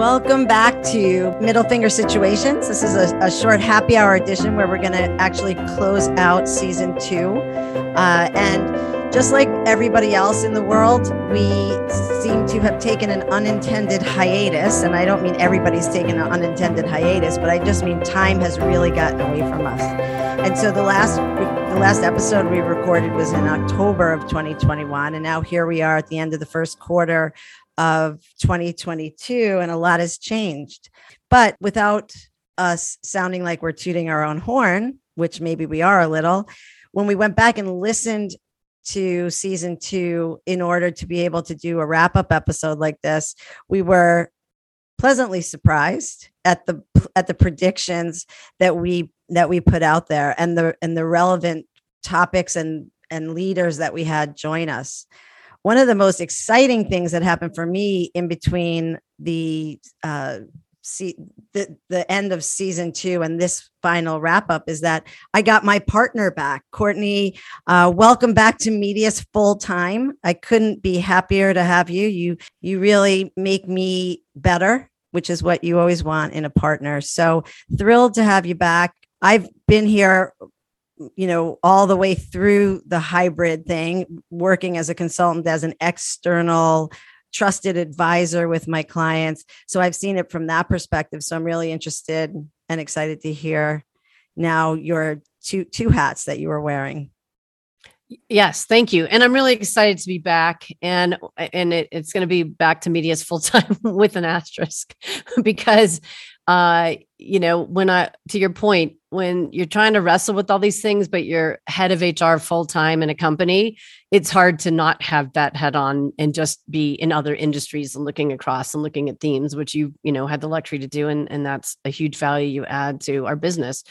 Welcome back to Middle Finger Situations. This is a, a short happy hour edition where we're going to actually close out season two. Uh, and just like everybody else in the world, we seem to have taken an unintended hiatus. And I don't mean everybody's taken an unintended hiatus, but I just mean time has really gotten away from us. And so the last the last episode we recorded was in October of 2021, and now here we are at the end of the first quarter of 2022 and a lot has changed. But without us sounding like we're tooting our own horn, which maybe we are a little, when we went back and listened to season two in order to be able to do a wrap up episode like this, we were pleasantly surprised at the at the predictions that we that we put out there and the and the relevant topics and and leaders that we had join us one of the most exciting things that happened for me in between the uh, see the the end of season two and this final wrap up is that I got my partner back. Courtney, uh, welcome back to Medius full time. I couldn't be happier to have you. You you really make me better, which is what you always want in a partner. So thrilled to have you back. I've been here you know, all the way through the hybrid thing, working as a consultant, as an external trusted advisor with my clients. So I've seen it from that perspective. So I'm really interested and excited to hear now your two two hats that you are wearing. Yes, thank you. And I'm really excited to be back. And and it, it's going to be back to Medius full time with an asterisk because uh, you know, when I to your point, when you're trying to wrestle with all these things, but you're head of HR full time in a company, it's hard to not have that head on and just be in other industries and looking across and looking at themes, which you, you know, had the luxury to do. And, and that's a huge value you add to our business.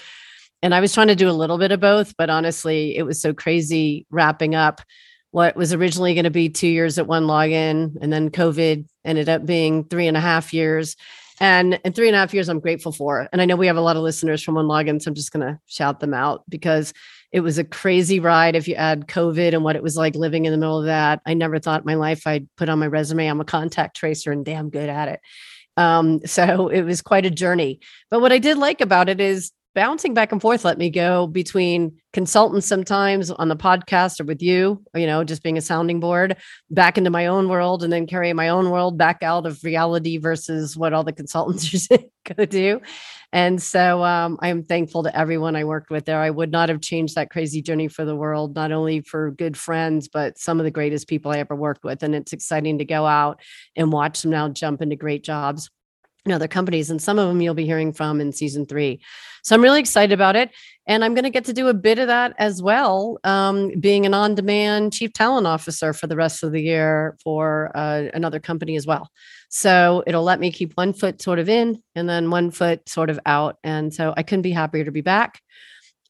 And I was trying to do a little bit of both, but honestly, it was so crazy wrapping up what was originally going to be two years at OneLogin and then COVID ended up being three and a half years and in three and a half years, I'm grateful for. And I know we have a lot of listeners from OneLogin, so I'm just going to shout them out because it was a crazy ride. If you add COVID and what it was like living in the middle of that, I never thought in my life I'd put on my resume I'm a contact tracer and damn good at it. Um, so it was quite a journey. But what I did like about it is bouncing back and forth let me go between consultants sometimes on the podcast or with you, you know, just being a sounding board back into my own world and then carrying my own world back out of reality versus what all the consultants go do. And so um, I'm thankful to everyone I worked with there. I would not have changed that crazy journey for the world, not only for good friends, but some of the greatest people I ever worked with. And it's exciting to go out and watch them now jump into great jobs in other companies. And some of them you'll be hearing from in season three. So I'm really excited about it. And I'm going to get to do a bit of that as well, um, being an on demand chief talent officer for the rest of the year for uh, another company as well. So it'll let me keep one foot sort of in and then one foot sort of out. And so I couldn't be happier to be back.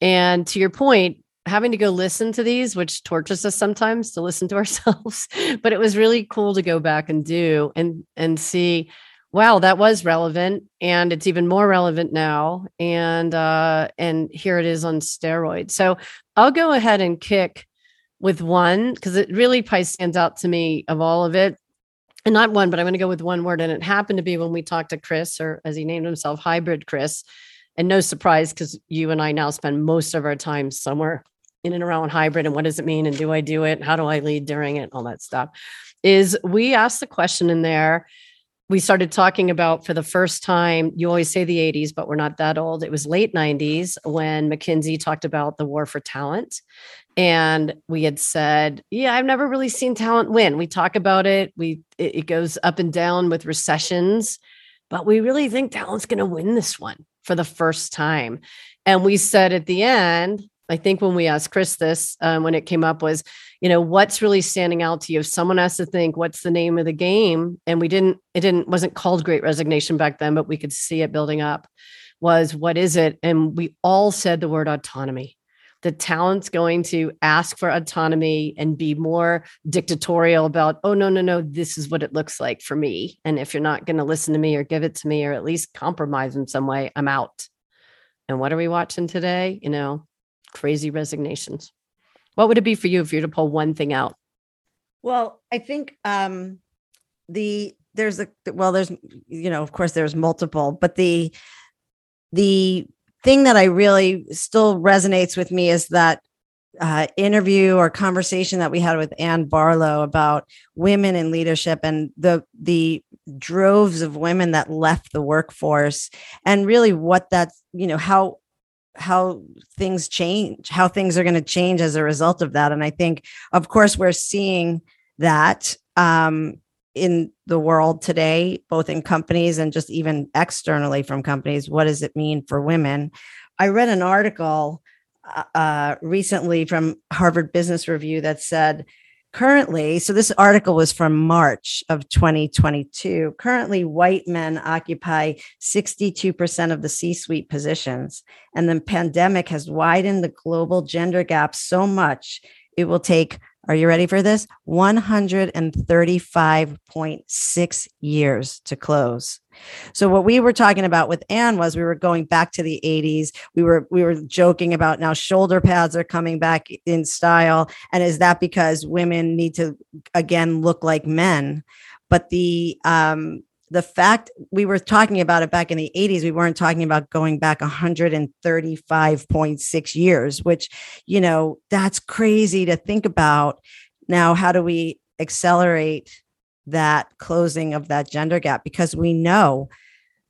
And to your point, having to go listen to these, which tortures us sometimes to listen to ourselves, but it was really cool to go back and do and and see wow that was relevant and it's even more relevant now and uh and here it is on steroids. So i'll go ahead and kick with one because it really probably stands out to me of all of it. And not one but i'm going to go with one word and it happened to be when we talked to chris or as he named himself hybrid chris. And no surprise because you and i now spend most of our time somewhere in and around hybrid and what does it mean and do i do it? How do i lead during it? All that stuff. Is we asked the question in there we started talking about for the first time, you always say the 80s, but we're not that old. It was late 90s when McKinsey talked about the war for talent. And we had said, yeah, I've never really seen talent win. We talk about it, we it, goes up and down with recessions, but we really think talent's going to win this one for the first time. And we said at the end, I think when we asked Chris this, um, when it came up, was, you know, what's really standing out to you? If someone has to think, what's the name of the game? And we didn't, it didn't, wasn't called Great Resignation back then, but we could see it building up. Was what is it? And we all said the word autonomy. The talent's going to ask for autonomy and be more dictatorial about, oh, no, no, no, this is what it looks like for me. And if you're not going to listen to me or give it to me or at least compromise in some way, I'm out. And what are we watching today? You know, crazy resignations. What would it be for you if you were to pull one thing out? Well, I think um, the there's a well there's you know of course there's multiple but the the thing that i really still resonates with me is that uh, interview or conversation that we had with Ann Barlow about women in leadership and the the droves of women that left the workforce and really what that's you know how how things change how things are going to change as a result of that. And i think of course we're seeing that um, in the world today both in companies and just even externally from companies what does it mean for women? I read an article uh, uh recently from harvard business review that said currently, so this article was from March of 2022. Currently, white men occupy 62% of the C suite positions, and the pandemic has widened the global gender gap so much it will take are you ready for this? 135.6 years to close. So what we were talking about with Ann was we were going back to the 80s. We were we were joking about now shoulder pads are coming back in style and is that because women need to again look like men? But the um the fact we were talking about it back in the 80s we weren't talking about going back 135.6 years which you know that's crazy to think about. Now how do we accelerate that closing of that gender gap? Because we know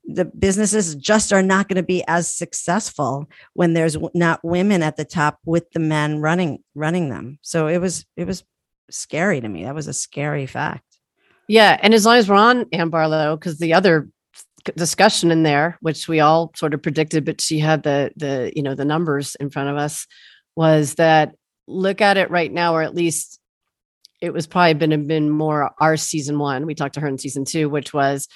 the businesses just are not going to be as successful when there's not women at the top with the men running running them. So it was it was scary to me. That was a scary fact yeah. And as long as we're on Ann Barlow, because the other discussion in there, which we all sort of predicted, but she had the the, you know, the numbers in front of us, was that look at it right now, or at least it was probably been been more our season one. We talked to her in season two, which was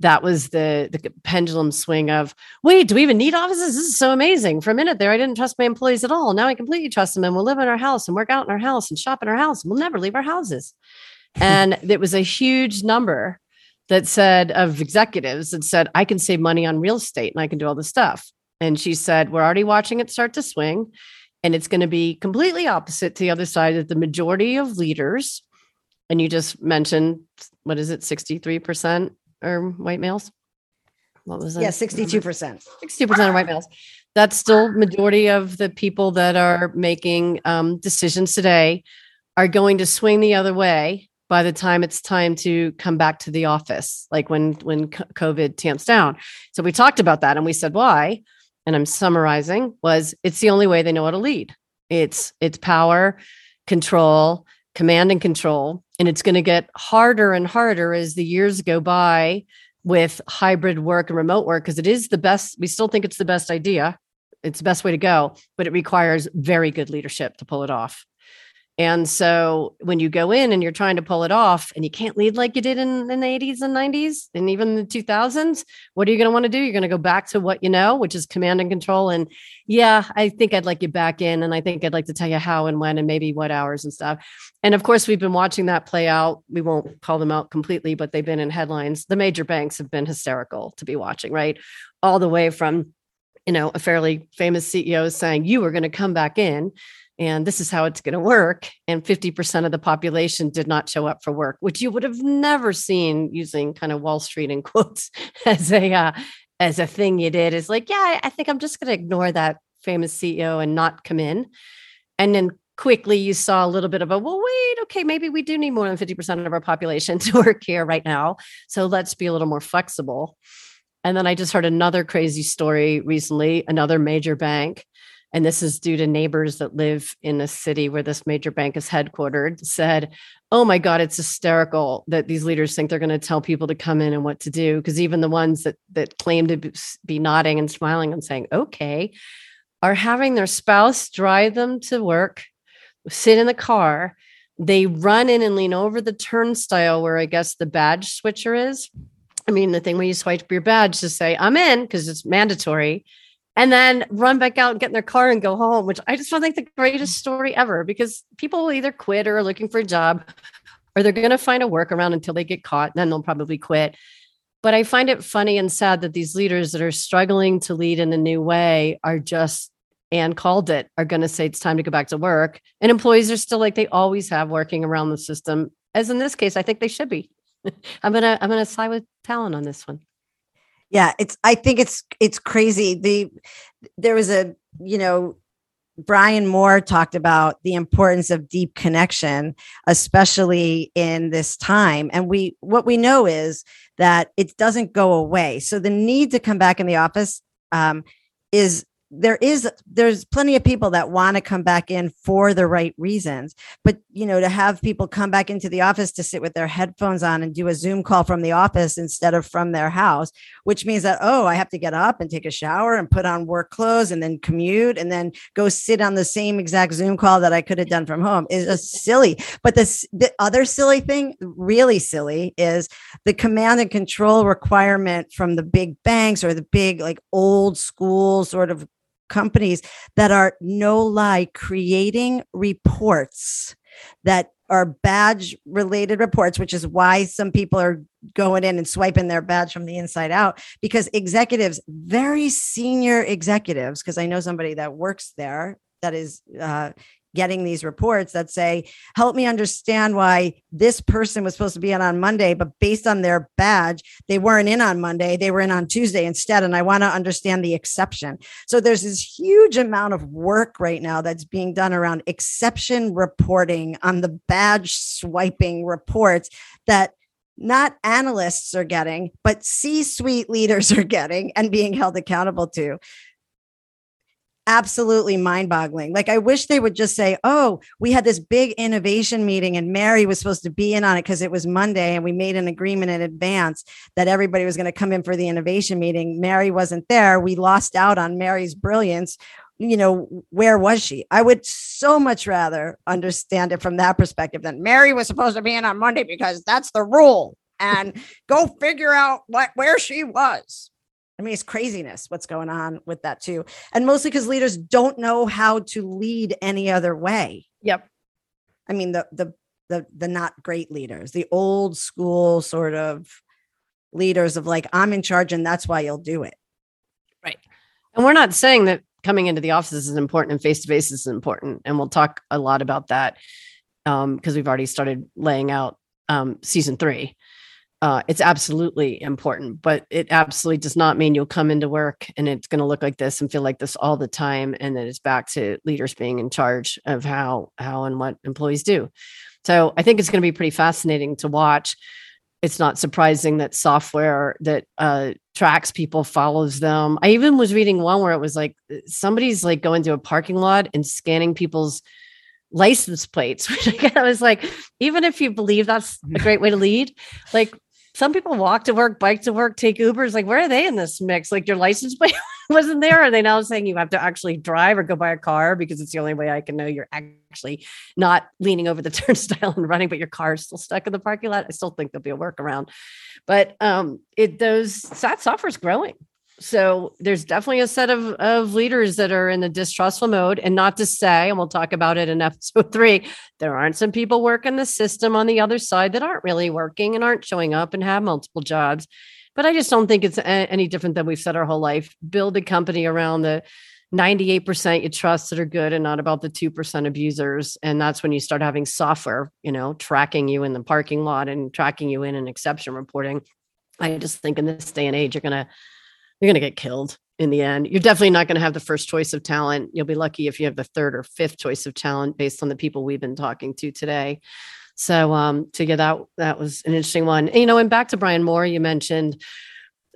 that was the the pendulum swing of wait do we even need offices this is so amazing for a minute there i didn't trust my employees at all now i completely trust them and we'll live in our house and work out in our house and shop in our house and we'll never leave our houses and it was a huge number that said of executives that said, I can save money on real estate and I can do all this stuff. And she said, We're already watching it start to swing. And it's going to be completely opposite to the other side that the majority of leaders, and you just mentioned, what is it, 63% are white males? What was that? Yeah, 62%. 62% of white males. That's still majority of the people that are making um, decisions today are going to swing the other way by the time it's time to come back to the office like when when covid tamps down. So we talked about that and we said why and i'm summarizing was it's the only way they know how to lead. It's it's power control command and control and it's going to get harder and harder as the years go by with hybrid work and remote work because it is the best we still think it's the best idea. It's the best way to go but it requires very good leadership to pull it off and so when you go in and you're trying to pull it off and you can't lead like you did in, in the 80s and 90s and even the 2000s, what are you going to want to do? You're going to go back to what you know, which is command and control. And yeah, I think I'd like you back in and I think I'd like to tell you how and when and maybe what hours and stuff. And of course, we've been watching that play out. We won't call them out completely, but they've been in headlines. The major banks have been hysterical to be watching, right? All the way from you know, a fairly famous CEO saying, You are going to come back in and this is how it's going to work. And 50% of the population did not show up for work, which you would have never seen using kind of Wall Street in quotes as a uh, as a thing you did. Is like, yeah, I think I'm just going to ignore that famous CEO and not come in. And then quickly you saw a little bit of a well wait okay maybe we do need more than 50% of our population to work here right now so let's be a little more flexible and then i just heard another crazy story recently another major bank and this is due to neighbors that live in a city where this major bank is headquartered, said, Oh my God, it's hysterical that these leaders think they're going to tell people to come in and what to do. Because even the ones that, that claim to be nodding and smiling and saying, okay, are having their spouse drive them to work, sit in the car. They run in and lean over the turnstile where I guess the badge switcher is. I mean, the thing where you swipe your badge to say, I'm in because it's mandatory and then run back out and get in their car and go home, which I just to think the greatest story ever because people will either quit or are looking for a job or they're going to find a workaround until they get caught. Then they'll probably quit. But I find it funny and sad that these leaders that are struggling to lead in a new way are just and called it are going to say it's time to go back to work and employees are still like they always have working around the system as in this case i think they should be I'm gonna I'm gonna side with Talon on this one. Yeah, it's I think it's it's crazy. The there was a, you know, Brian Moore talked about the importance of deep connection, especially in this time. And we, what we know is that it doesn't go away. So the need to come back in the office um, is there is there's plenty of people that want to come back in for the right reasons but you know to have people come back into the office to sit with their headphones on and do a zoom call from the office instead of from their house which means that oh i have to get up and take a shower and put on work clothes and then commute and then go sit on the same exact zoom call that i could have done from home is a silly but this the other silly thing really silly is the command and control requirement from the big banks or the big like old school sort of companies that are no lie creating reports that are badge related reports, which is why some people are going in and swiping their badge from the inside out because executives, very senior executives, because I know somebody that works there that is uh, getting these reports that say, help me understand why this person was supposed to be in on Monday, but based on their badge, they weren't in on Monday. They were in on Tuesday instead. And I want to understand the exception. So there's this huge amount of work right now that's being done around exception reporting on the badge swiping reports that not analysts are getting, but C suite leaders are getting and being held accountable to absolutely mind boggling. Like, I wish they would just say, Oh, we had this big innovation meeting and Mary was supposed to be in on it because it was Monday and we made an agreement in advance that everybody was going to come in for the innovation meeting. Mary wasn't there. We lost out on Mary's brilliance. You know, where was she? I would so much rather understand it from that perspective than Mary was supposed to be in on Monday because that's the rule. And go figure out what where she was. I mean, it's craziness what's going on with that too. And mostly because leaders don't know how to lead any other way. Yep. I mean, the the the the not great leaders, the old school sort of leaders of like, I'm in charge and that's why you'll do it. Right. And we're not saying that coming into the office is important and face to face is important. And we'll talk a lot about that because um, we've already started laying out um, season three uh, it's absolutely important, but it absolutely does not mean you'll come into work and it's going to look like this and feel like this all the time, and then it's back to leaders being in charge of how how and what employees do. So I think it's going to be pretty fascinating to watch. It's not surprising that software that uh, tracks people follows them. I even was reading one where it was like somebody's like going to a parking lot and scanning people's license plates which i was like even if you believe that's a great way to lead like some people walk to work, bike to work, take Ubers. Like, where are they in this mix? Like, your license plate wasn't there. Are they now saying you have to actually drive or go buy a car because it's the only way I can know you're actually not leaning over the turnstile and running, but your car is still stuck in the parking lot? I still think there'll be a workaround. But um, it those that software is growing so there's definitely a set of, of leaders that are in the distrustful mode. And not to say and we'll talk about it in episode three there aren't some people working the system on the other side that aren't really working and aren't showing up and have multiple jobs. But i just don't think it's any different than we've said our whole life. Build a company around the 98% you trust that are good and not about the 2% abusers. And that's when you start having software you know tracking you in the parking lot and tracking you in an exception reporting. I just think in this day and age you're going to you're going to get killed in the end. You're definitely not going to have the first choice of talent. You'll be lucky if you have the third or fifth choice of talent based on the people we've been talking to today. So um to get that that was an interesting one. And, you know, and back to Brian Moore, you mentioned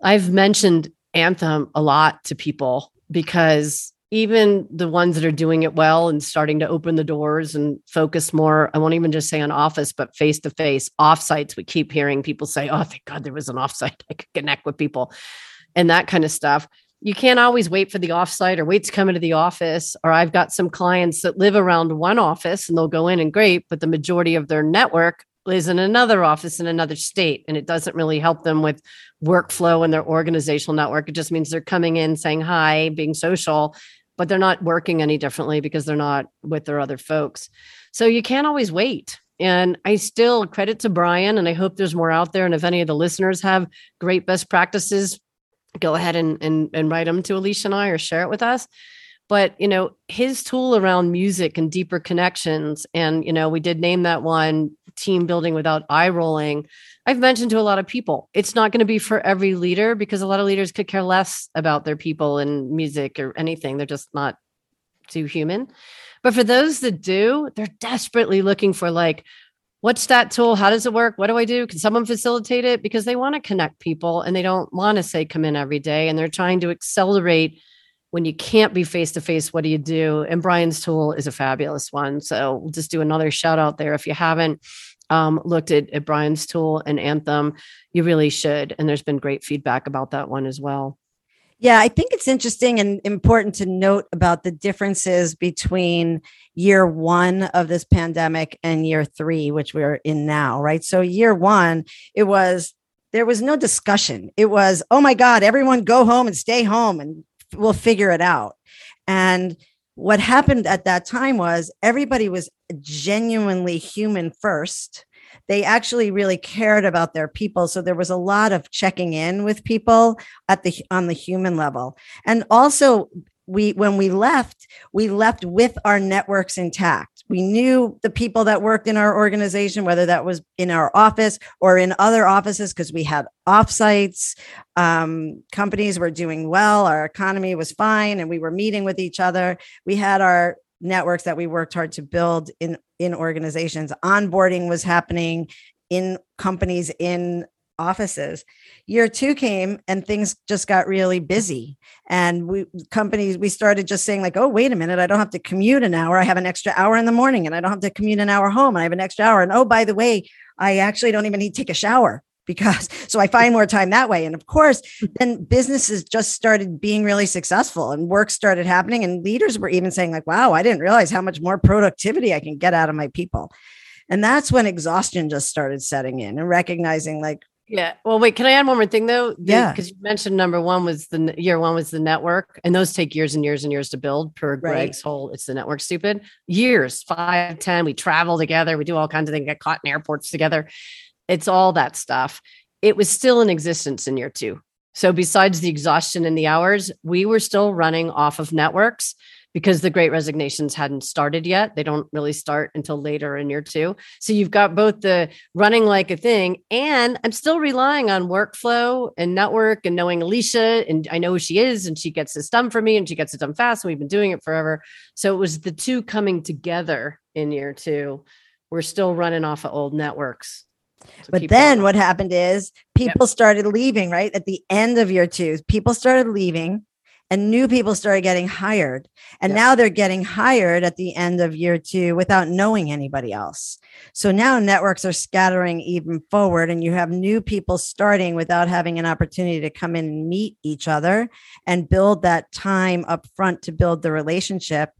I've mentioned Anthem a lot to people because even the ones that are doing it well and starting to open the doors and focus more, I won't even just say on office, but face to face offsites. We keep hearing people say, Oh, thank God there was an offsite. I could connect with people and that kind of stuff. You can't always wait for the offsite or wait to come into the office. Or I've got some clients that live around one office and they'll go in and great, but the majority of their network is in another office in another state. And it doesn't really help them with workflow and their organizational network. It just means they're coming in saying hi, being social, but they're not working any differently because they're not with their other folks. So you can't always wait. And I still credit to Brian, and I hope there's more out there. And if any of the listeners have great best practices, go ahead and, and, and write them to Alicia and I or share it with us. But, you know, his tool around music and deeper connections, and, you know, we did name that one team building without eye rolling, I've mentioned to a lot of people, it's not going to be for every leader because a lot of leaders could care less about their people and music or anything. They're just not too human. But for those that do, they're desperately looking for like, what's that tool? How does it work? What do I do? Can someone facilitate it? Because they want to connect people and they don't want to say come in every day and they're trying to accelerate when you can't be face to face, what do you do? And Brian's tool is a fabulous one. So we'll just do another shout out there. If you haven't um, looked at, at Brian's tool and Anthem, you really should. And there's been great feedback about that one as well. Yeah, I think it's interesting and important to note about the differences between year one of this pandemic and year three, which we're in now, right? So, year one, it was there was no discussion. It was, oh my God, everyone go home and stay home and we'll figure it out. And what happened at that time was everybody was genuinely human first. They actually really cared about their people. So there was a lot of checking in with people at the on the human level. And also we when we left, we left with our networks intact we knew the people that worked in our organization, whether that was in our office or in other offices, because we had offsites. Um, companies were doing well, our economy was fine, and we were meeting with each other. We had our networks that we worked hard to build in in organizations. Onboarding was happening in companies in offices. Year two came and things just got really busy. And we companies, we started just saying, like, oh, wait a minute, I don't have to commute an hour. I have an extra hour in the morning and I don't have to commute an hour home. I have an extra hour. And oh, by the way, I actually don't even need to take a shower because so I find more time that way. And of course, hmm. then businesses just started being really successful and work started happening. And leaders were even saying, like, wow, I didn't realize how much more productivity I can get out of my people. And that's when exhaustion just started setting in and recognizing, like, yeah. Well, wait, can I add one more thing though? The, yeah. Because you mentioned number one was the year one was the network, and those take years and years and years to build per right. Greg's whole it's the network stupid. Years, five, ten. We travel together, we do all kinds of things, get caught in airports together. It's all that stuff. It was still in existence in year two. So besides the exhaustion and the hours, we were still running off of networks because the great resignations hadn't started yet. They don't really start until later in year two. So you've got both the running like a thing, and I'm still relying on workflow and network and knowing Alicia. And I know who she is, and she gets this done for me and she gets it done fast. And we've been doing it forever. So it was the two coming together in year two. We're still running off of old networks. So but then going. what happened is people yep. started leaving, right? At the end of year two, people started leaving and new people started getting hired. And yeah. now they're getting hired at the end of year two without knowing anybody else. So now networks are scattering even forward, and you have new people starting without having an opportunity to come in and meet each other and build that time up front to build the relationship.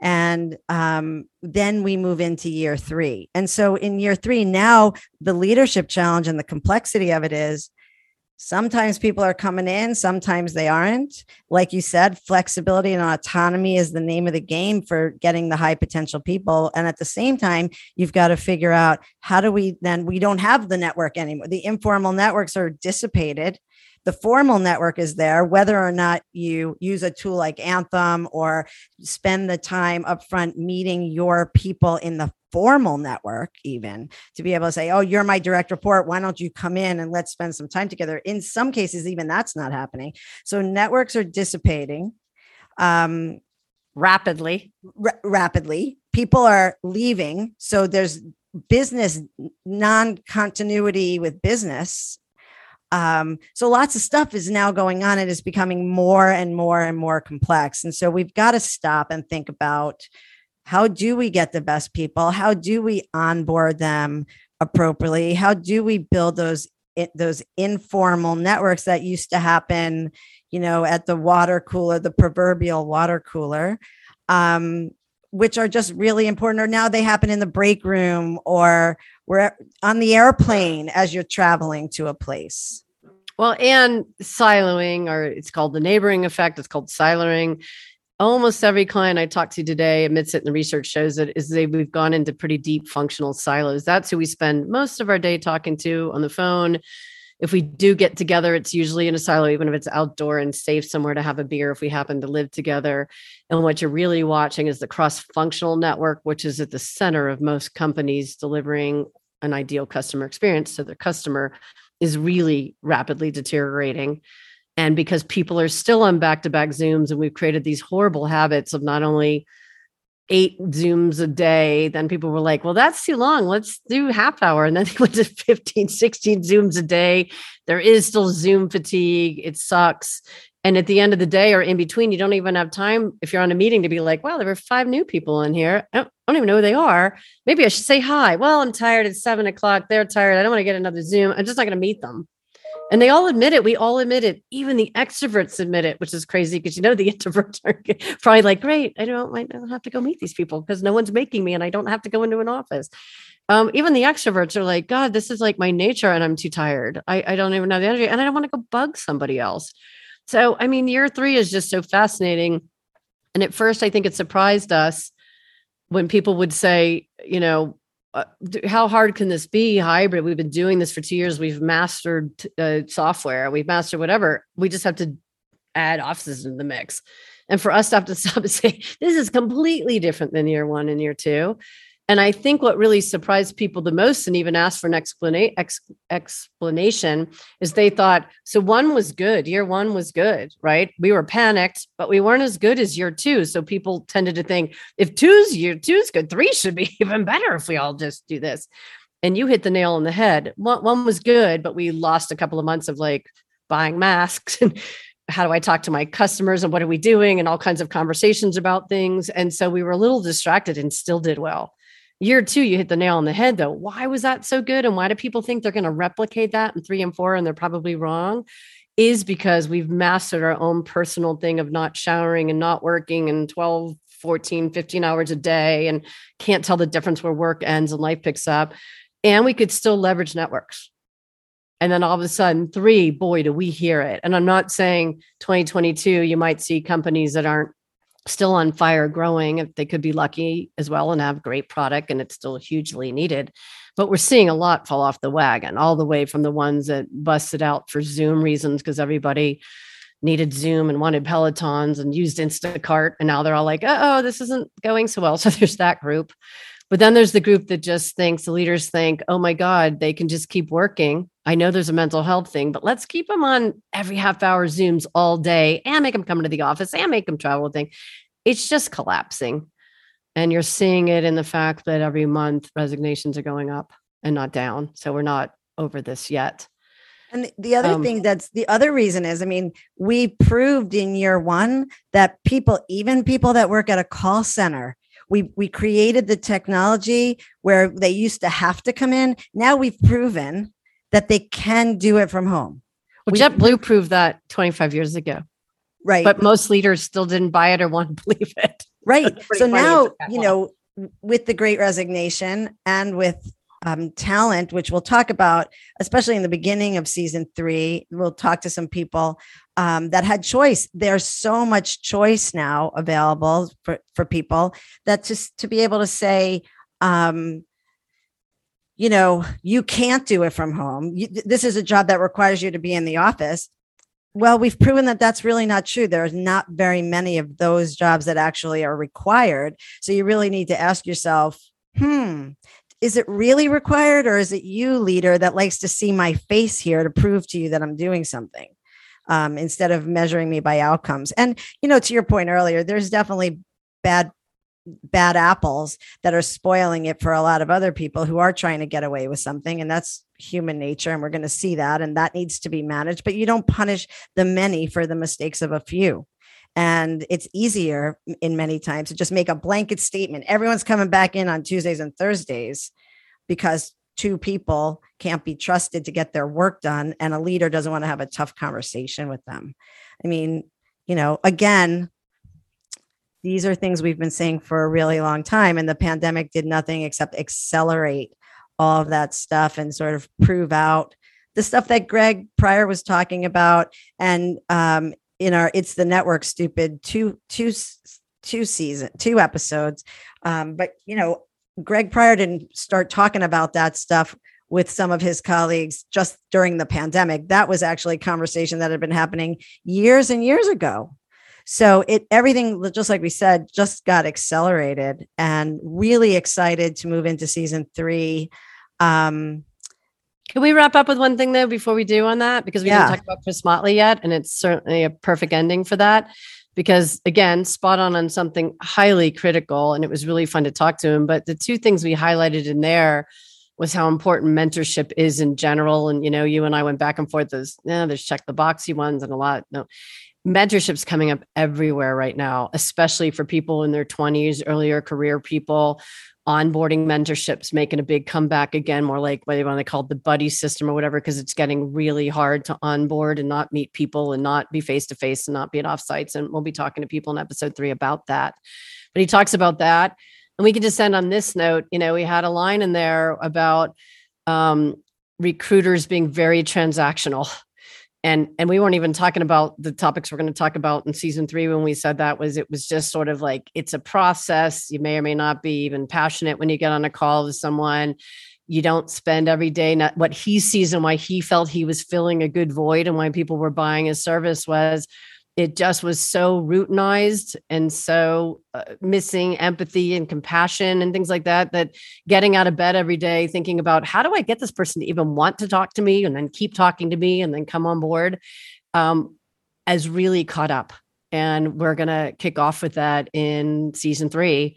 And um, then we move into year three. And so in year three, now the leadership challenge and the complexity of it is Sometimes people are coming in, sometimes they aren't. Like you said, flexibility and autonomy is the name of the game for getting the high potential people. And at the same time, you've got to figure out how do we then, we don't have the network anymore. The informal networks are dissipated. The formal network is there, whether or not you use a tool like Anthem or spend the time upfront meeting your people in the formal network even to be able to say oh you're my direct report. Why don't you come in and let's spend some time together? In some cases even that's not happening. So networks are dissipating um, rapidly. r- rapidly. People are leaving. So there's business non-continuity with business um, so lots of stuff is now going on. It is becoming more and more and more complex. And so we've got to stop and think about how do we get the best people? How do we onboard them appropriately? How do we build those those informal networks that used to happen, you know, at the water cooler, the proverbial water cooler, um, which are just really important. Or now they happen in the break room or we're on the airplane as you're traveling to a place. Well, and siloing, or it's called the neighboring effect. It's called siloing almost every client I talk to today admits it, and the research shows it is they we've gone into pretty deep functional silos. That's who we spend most of our day talking to on the phone. If we do get together, it's usually in a silo, even if it's outdoor and safe somewhere to have a beer if we happen to live together. And what you're really watching is the cross functional network, which is at the center of most companies delivering an ideal customer experience. So their customer is really rapidly deteriorating. And because people are still on back to back Zooms, and we've created these horrible habits of not only eight Zooms a day, then people were like, well, that's too long. Let's do half hour. And then they went to 15, 16 Zooms a day. There is still Zoom fatigue. It sucks. And at the end of the day or in between, you don't even have time if you're on a meeting to be like, wow, there were five new people in here. I don't, I don't even know who they are. Maybe I should say hi. Well, I'm tired. It's seven o'clock. They're tired. I don't want to get another Zoom. I'm just not going to meet them. And they all admit it. We all admit it. Even the extroverts admit it, which is crazy because you know the introverts are probably like, great, I don't, I don't have to go meet these people because no one's making me and I don't have to go into an office. Um, even the extroverts are like, God, this is like my nature and I'm too tired. I, I don't even have the energy and I don't want to go bug somebody else. So, I mean, year three is just so fascinating. And at first, I think it surprised us when people would say, you know, uh, how hard can this be? Hybrid we've been doing this for two years we've mastered uh, software we've mastered whatever we just have to add offices in the mix. And for us to have to stop and say this is completely different than year one and year two and I think what really surprised people the most and even asked for an explana- ex- explanation is they thought, so one was good. Year one was good, right? We were panicked, but we weren't as good as year two. So people tended to think if two's year two's good, three should be even better if we all just do this. And you hit the nail on the head. One, one was good, but we lost a couple of months of like buying masks and how do I talk to my customers and what are we doing and all kinds of conversations about things. And so we were a little distracted and still did well year two, you hit the nail on the head though. Why was that so good? And why do people think they're going to replicate that in three and four and they're probably wrong? Is because we've mastered our own personal thing of not showering and not working and 12, 14, 15 hours a day and can't tell the difference where work ends and life picks up. And we could still leverage networks. And then all of a sudden, three, boy, do we hear it. And I'm not saying 2022, you might see companies that aren't still on fire growing if they could be lucky as well and have great product and it's still hugely needed. But we're seeing a lot fall off the wagon all the way from the ones that busted out for zoom reasons because everybody needed zoom and wanted pelotons and used instacart and now they're all like oh this isn't going so well. So there's that group but then there's the group that just thinks the leaders think oh my god they can just keep working i know there's a mental health thing but let's keep them on every half hour zooms all day and make them come to the office and make them travel thing it's just collapsing. And you're seeing it in the fact that every month resignations are going up and not down. So we're not over this yet. And the other um, thing that's the other reason is, I mean, we proved in year one that people, even people that work at a call center, we we created the technology where they used to have to come in. Now we've proven that they can do it from home. Well, we, JetBlue proved that 25 years ago. Right. But most leaders still didn't buy it or want to believe it. Right. So now, you know, with the great resignation and with um, talent, which we'll talk about, especially in the beginning of season three. We'll talk to some people um, that had choice. There's so much choice now available for, for people that just to be able to say, um, you know, you can't do it from home. You, this is a job that requires you to be in the office. Well, we've proven that that's really not true. There's not very many of those jobs that actually are required. So you really need to ask yourself, hmm, is it really required or is it you, leader, that likes to see my face here to prove to you that I'm doing something? Um, instead of measuring me by outcomes. And, you know, to your point earlier, there's definitely bad bad apples that are spoiling it for a lot of other people who are trying to get away with something and that's human nature and we're going to see that and that needs to be managed. But you don't punish the many for the mistakes of a few. And it's easier in many times to just make a blanket statement. Everyone's coming back in on tuesdays and thursdays because two people can't be trusted to get their work done and a leader doesn't want to have a tough conversation with them i mean you know again these are things we've been saying for a really long time and the pandemic did nothing except accelerate all of that stuff and sort of prove out the stuff that Greg Pryor was talking about. And um, in our It's the Network Stupid two, two, two season, two episodes. Um, but, you know, Greg Pryor didn't start talking about that stuff with some of his colleagues just during the pandemic. That was actually a conversation that had been happening years and years ago. So it everything just like we said just got accelerated and really excited to move into season 3 Um, Can we wrap up with one thing though before we do on that? Because we Yeah. didn't talk about Chris Motley yet, and it's certainly a perfect ending for that. Because again, spot on on something highly critical, and it was really fun to talk to him. But the two things we highlighted in there was how important mentorship is in general. And you know, you and I went back and forth. There's, yeah, there's check the boxy ones and a lot. No, mentorship's coming up everywhere right now, especially for people in their 20s, earlier career people. Onboarding mentorships making a big comeback again, more like what they want to call the buddy system or whatever, because it's getting really hard to onboard and not meet people and not be face to face and not be at offsites. And we'll be talking to people in episode three about that. But he talks about that. And we can just end on this note. You know, we had a line in there about um, recruiters being very transactional and and we weren't even talking about the topics we're going to talk about in season three when we said that was it was just sort of like it's a process. You may or may not be even passionate when you get on a call with someone. You don't spend every day not what he sees and why he felt he was filling a good void and why people were buying his service was it just was so routinized and so uh, missing empathy and compassion and things like that that getting out of bed every day thinking about how do i get this person to even want to talk to me and then keep talking to me and then come on board? Um, really caught up and we're going to kick off with that in season three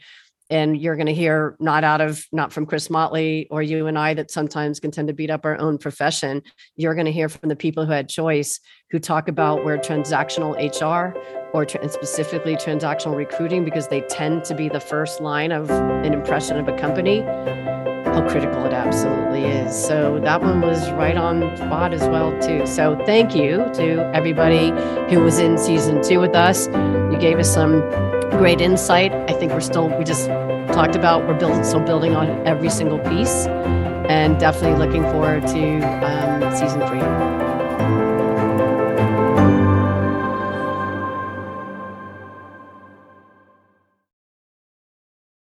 and you're going to hear not out of not from chris motley or you and i that sometimes can tend to beat up our own profession. You're going to hear from the people who had choice who talk about where transactional hr or tra- specifically transactional recruiting because they tend to be the first line of an impression of a company how critical it absolutely is. So that one was right on spot as well too. So thank you to everybody who was in season two with us. You gave us some great insight. I think we're still we just talked about we're building still building on every single piece and definitely looking forward to um, season three